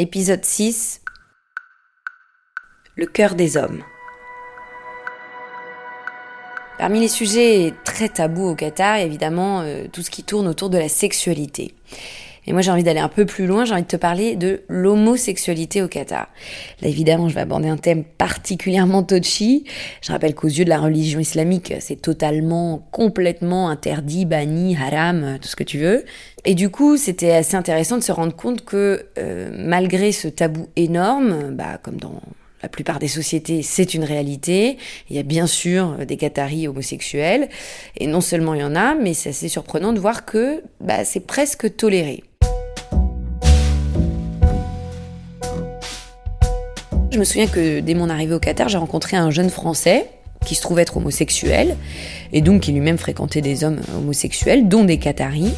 Épisode 6 Le cœur des hommes. Parmi les sujets très tabous au Qatar, évidemment euh, tout ce qui tourne autour de la sexualité. Et moi, j'ai envie d'aller un peu plus loin, j'ai envie de te parler de l'homosexualité au Qatar. Là, évidemment, je vais aborder un thème particulièrement touchy. Je rappelle qu'aux yeux de la religion islamique, c'est totalement, complètement interdit, banni, haram, tout ce que tu veux. Et du coup, c'était assez intéressant de se rendre compte que euh, malgré ce tabou énorme, bah, comme dans la plupart des sociétés, c'est une réalité. Il y a bien sûr des Qataris homosexuels, et non seulement il y en a, mais c'est assez surprenant de voir que bah, c'est presque toléré. Je me souviens que dès mon arrivée au Qatar, j'ai rencontré un jeune Français qui se trouvait être homosexuel, et donc qui lui-même fréquentait des hommes homosexuels, dont des Qataris.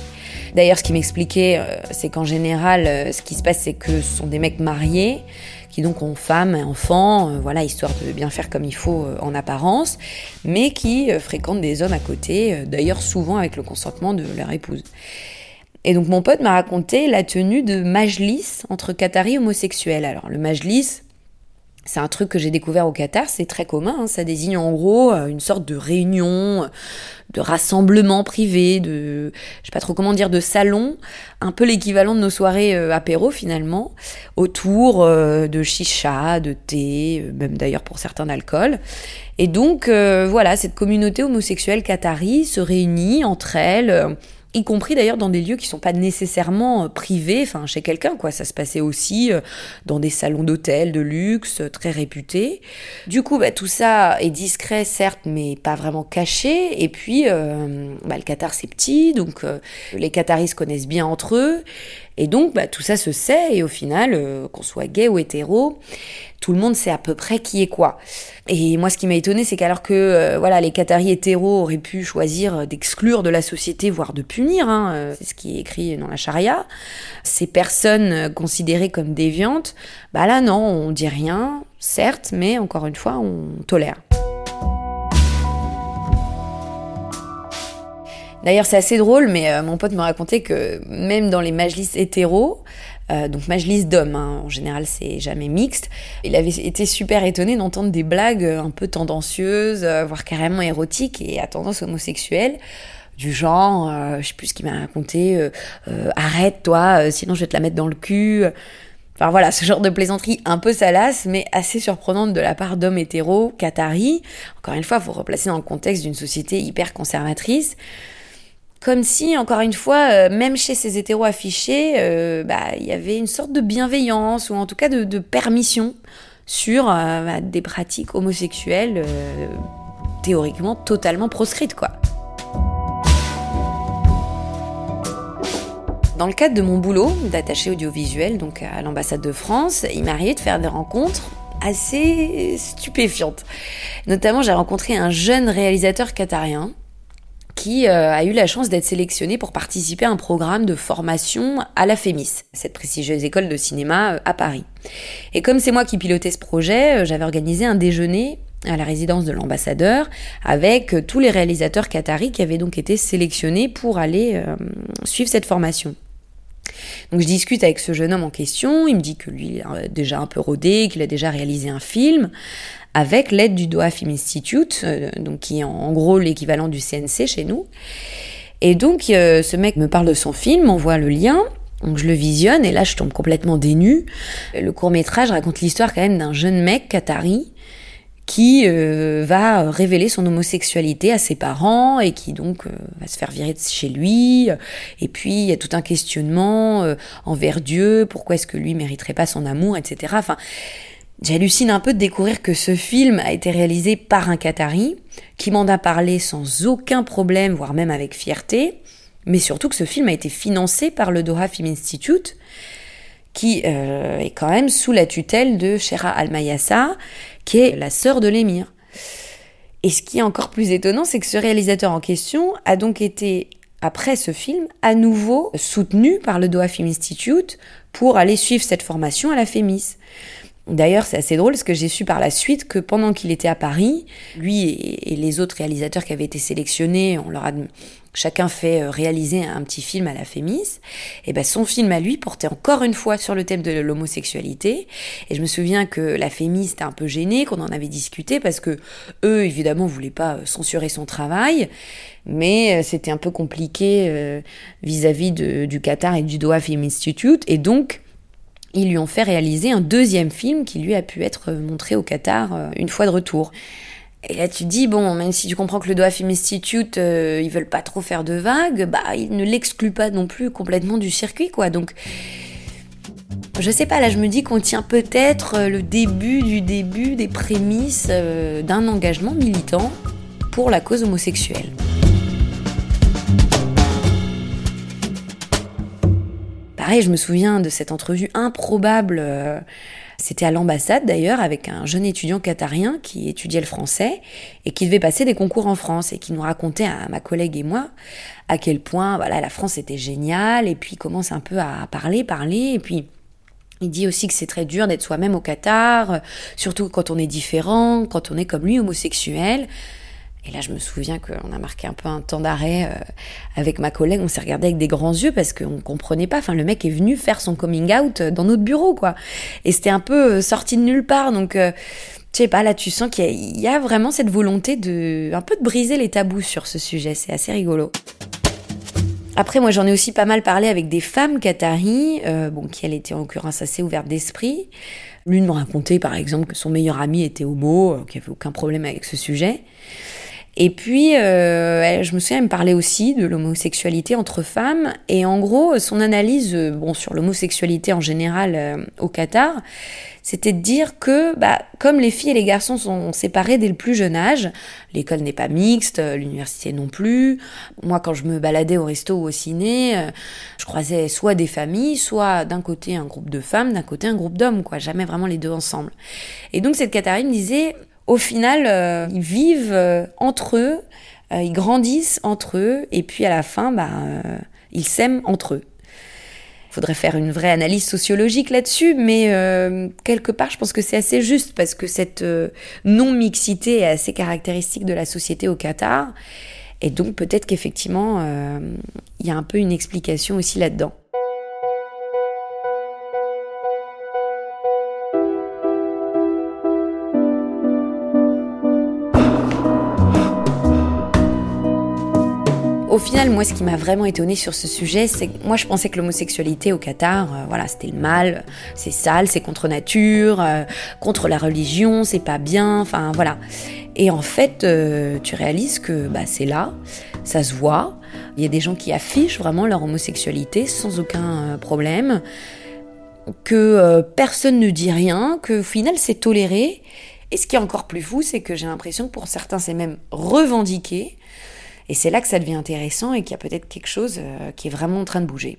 D'ailleurs, ce qui m'expliquait, euh, c'est qu'en général, euh, ce qui se passe, c'est que ce sont des mecs mariés, qui donc ont femme et enfants, euh, voilà, histoire de bien faire comme il faut en apparence, mais qui fréquentent des hommes à côté, d'ailleurs souvent avec le consentement de leur épouse. Et donc mon pote m'a raconté la tenue de majlis entre Qataris homosexuels. Alors le majlis, c'est un truc que j'ai découvert au Qatar, c'est très commun, hein. ça désigne en gros euh, une sorte de réunion, de rassemblement privé, de, je sais pas trop comment dire, de salon, un peu l'équivalent de nos soirées euh, apéro finalement, autour euh, de chicha, de thé, même d'ailleurs pour certains d'alcool. Et donc voilà, cette communauté homosexuelle qatari se réunit entre elles y compris d'ailleurs dans des lieux qui sont pas nécessairement euh, privés, enfin chez quelqu'un quoi. Ça se passait aussi euh, dans des salons d'hôtel de luxe euh, très réputés. Du coup, bah, tout ça est discret certes, mais pas vraiment caché. Et puis, bah, le Qatar c'est petit, donc les Qataris se connaissent bien entre eux. Et donc, bah, tout ça se sait, et au final, qu'on soit gay ou hétéro, tout le monde sait à peu près qui est quoi. Et moi, ce qui m'a étonné, c'est qu'alors que euh, voilà, les Qataris hétéros auraient pu choisir d'exclure de la société, voire de punir, hein, euh, c'est ce qui est écrit dans la charia, ces personnes euh, considérées comme déviantes, bah là non, on dit rien, certes, mais encore une fois, on tolère. D'ailleurs, c'est assez drôle, mais mon pote me racontait que même dans les majlis hétéros, euh, donc majlis d'hommes, hein. en général c'est jamais mixte. Il avait été super étonné d'entendre des blagues un peu tendancieuses, euh, voire carrément érotiques et à tendance homosexuelle du genre, euh, je sais plus ce qu'il m'a raconté, arrête toi, sinon je vais te la mettre dans le cul. Enfin voilà, ce genre de plaisanterie un peu salace, mais assez surprenante de la part d'hommes hétéros, qataris. Encore une fois, il faut replacer dans le contexte d'une société hyper conservatrice comme si, encore une fois, euh, même chez ces hétéros affichés, euh, bah, il y avait une sorte de bienveillance ou en tout cas de, permission sur euh, bah, des pratiques homosexuelles théoriquement totalement proscrites, quoi. Dans le cadre de mon boulot d'attaché audiovisuel, donc à l'ambassade de France, il m'est arrivé de faire des rencontres assez stupéfiantes. Notamment, j'ai rencontré un jeune réalisateur qatarien qui euh, a eu la chance d'être sélectionné pour participer à un programme de formation à la FEMIS, cette prestigieuse école de cinéma euh, à Paris. Et comme c'est moi qui pilotais ce projet, euh, j'avais organisé un déjeuner à la résidence de l'ambassadeur avec tous les réalisateurs qataris qui avaient donc été sélectionnés pour aller suivre cette formation. Donc je discute avec ce jeune homme en question, il me dit que lui est déjà un peu rodé, qu'il a déjà réalisé un film, avec l'aide du Doha Film Institute, euh, donc qui est en, gros l'équivalent du CNC chez nous. Et donc euh, ce mec me parle de son film, m'envoie le lien. Donc je le visionne et là je tombe complètement dénu. Le court métrage raconte l'histoire quand même d'un jeune mec qatari qui euh, va révéler son homosexualité à ses parents et qui donc va se faire virer de chez lui. Et puis il y a tout un questionnement envers Dieu, pourquoi est-ce que lui mériterait pas son amour, etc. Enfin, J'hallucine un peu de découvrir que ce film a été réalisé par un Qatari qui m'en a parlé sans aucun problème, voire même avec fierté. mais surtout que ce film a été financé par le Doha Film Institute, qui euh, est quand même sous la tutelle de Shera Al-Mayassa, qui est la sœur de l'émir. Et ce qui est encore plus étonnant, c'est que ce réalisateur en question a donc été, après ce film, à nouveau soutenu par le Doha Film Institute pour aller suivre cette formation à la FEMIS. D'ailleurs, c'est assez drôle parce que j'ai su par la suite que pendant qu'il était à Paris, lui et, les autres réalisateurs qui avaient été sélectionnés, on leur a chacun fait euh, réaliser un petit film à la Fémis, et ben son film à lui portait encore une fois sur le thème de l'homosexualité. Et je me souviens que la Fémis était un peu gênée, qu'on en avait discuté parce que eux évidemment voulaient pas euh, censurer son travail, mais euh, c'était un peu compliqué vis-à-vis du Qatar et du Doha Film Institute, et donc ils lui ont fait réaliser un deuxième film qui lui a pu être montré au Qatar une fois de retour. Et là, tu dis, bon, même si tu comprends que le Doha Film Institute, euh, ils veulent pas trop faire de vagues, bah, ils ne l'excluent pas non plus complètement du circuit, quoi. Donc, je sais pas, là, je me dis qu'on tient peut-être euh, le début du début des prémices euh, d'un engagement militant pour la cause homosexuelle. Pareil, je me souviens de cette entrevue improbable c'était à l'ambassade d'ailleurs avec un jeune étudiant qatarien qui étudiait le français et qui devait passer des concours en France et qui nous racontait à ma collègue et moi à quel point voilà la France était géniale et puis il commence un peu à parler, parler et puis il dit aussi que c'est très dur d'être soi-même au Qatar, surtout quand on est différent, quand on est comme lui homosexuel. Et là, je me souviens qu'on a marqué un peu un temps d'arrêt euh, avec ma collègue. On s'est regardé avec des grands yeux parce qu'on comprenait pas. Enfin, le mec est venu faire son coming out euh, dans notre bureau, quoi. Et c'était un peu euh, sorti de nulle part. Donc, je sais pas, là, tu sens qu'il y, a vraiment cette volonté de, un peu de briser les tabous sur ce sujet. C'est assez rigolo. Après, moi, j'en ai aussi pas mal parlé avec des femmes qataries, bon, qui elle était en l'occurrence assez ouverte d'esprit. L'une me racontait, par exemple, que son meilleur ami était homo, qu'il n'y avait aucun problème avec ce sujet. Et puis, euh, je me souviens, elle me parlait aussi de l'homosexualité entre femmes. Et en gros, son analyse euh, bon, sur l'homosexualité en général euh, au Qatar, c'était de dire que, bah, comme les filles et les garçons sont séparés dès le plus jeune âge, l'école n'est pas mixte, l'université non plus. Moi, quand je me baladais au resto ou au ciné, je croisais soit des familles, soit d'un côté un groupe de femmes, d'un côté un groupe d'hommes, quoi. Jamais vraiment les deux ensemble. Et donc, cette Katharine disait, au final, euh, ils vivent euh, entre eux, euh, ils grandissent entre eux, et puis à la fin, bah, ils s'aiment entre eux. Il faudrait faire une vraie analyse sociologique là-dessus, mais quelque part, je pense que c'est assez juste parce que cette non-mixité est assez caractéristique de la société au Qatar. Et donc peut-être qu'effectivement, il y a un peu une explication aussi là-dedans. Au final, moi, ce qui m'a vraiment étonné sur ce sujet, c'est que moi, je pensais que l'homosexualité au Qatar, euh, voilà, c'était le mal, c'est sale, c'est contre nature, euh, contre la religion, c'est pas bien, enfin voilà. Et en fait, euh, tu réalises que bah, c'est là, ça se voit. Il y a des gens qui affichent vraiment leur homosexualité sans aucun problème, que personne ne dit rien, que au final, c'est toléré. Et ce qui est encore plus fou, c'est que j'ai l'impression que pour certains, c'est même revendiqué. Et c'est là que ça devient intéressant et qu'il y a peut-être quelque chose euh, qui est vraiment en train de bouger.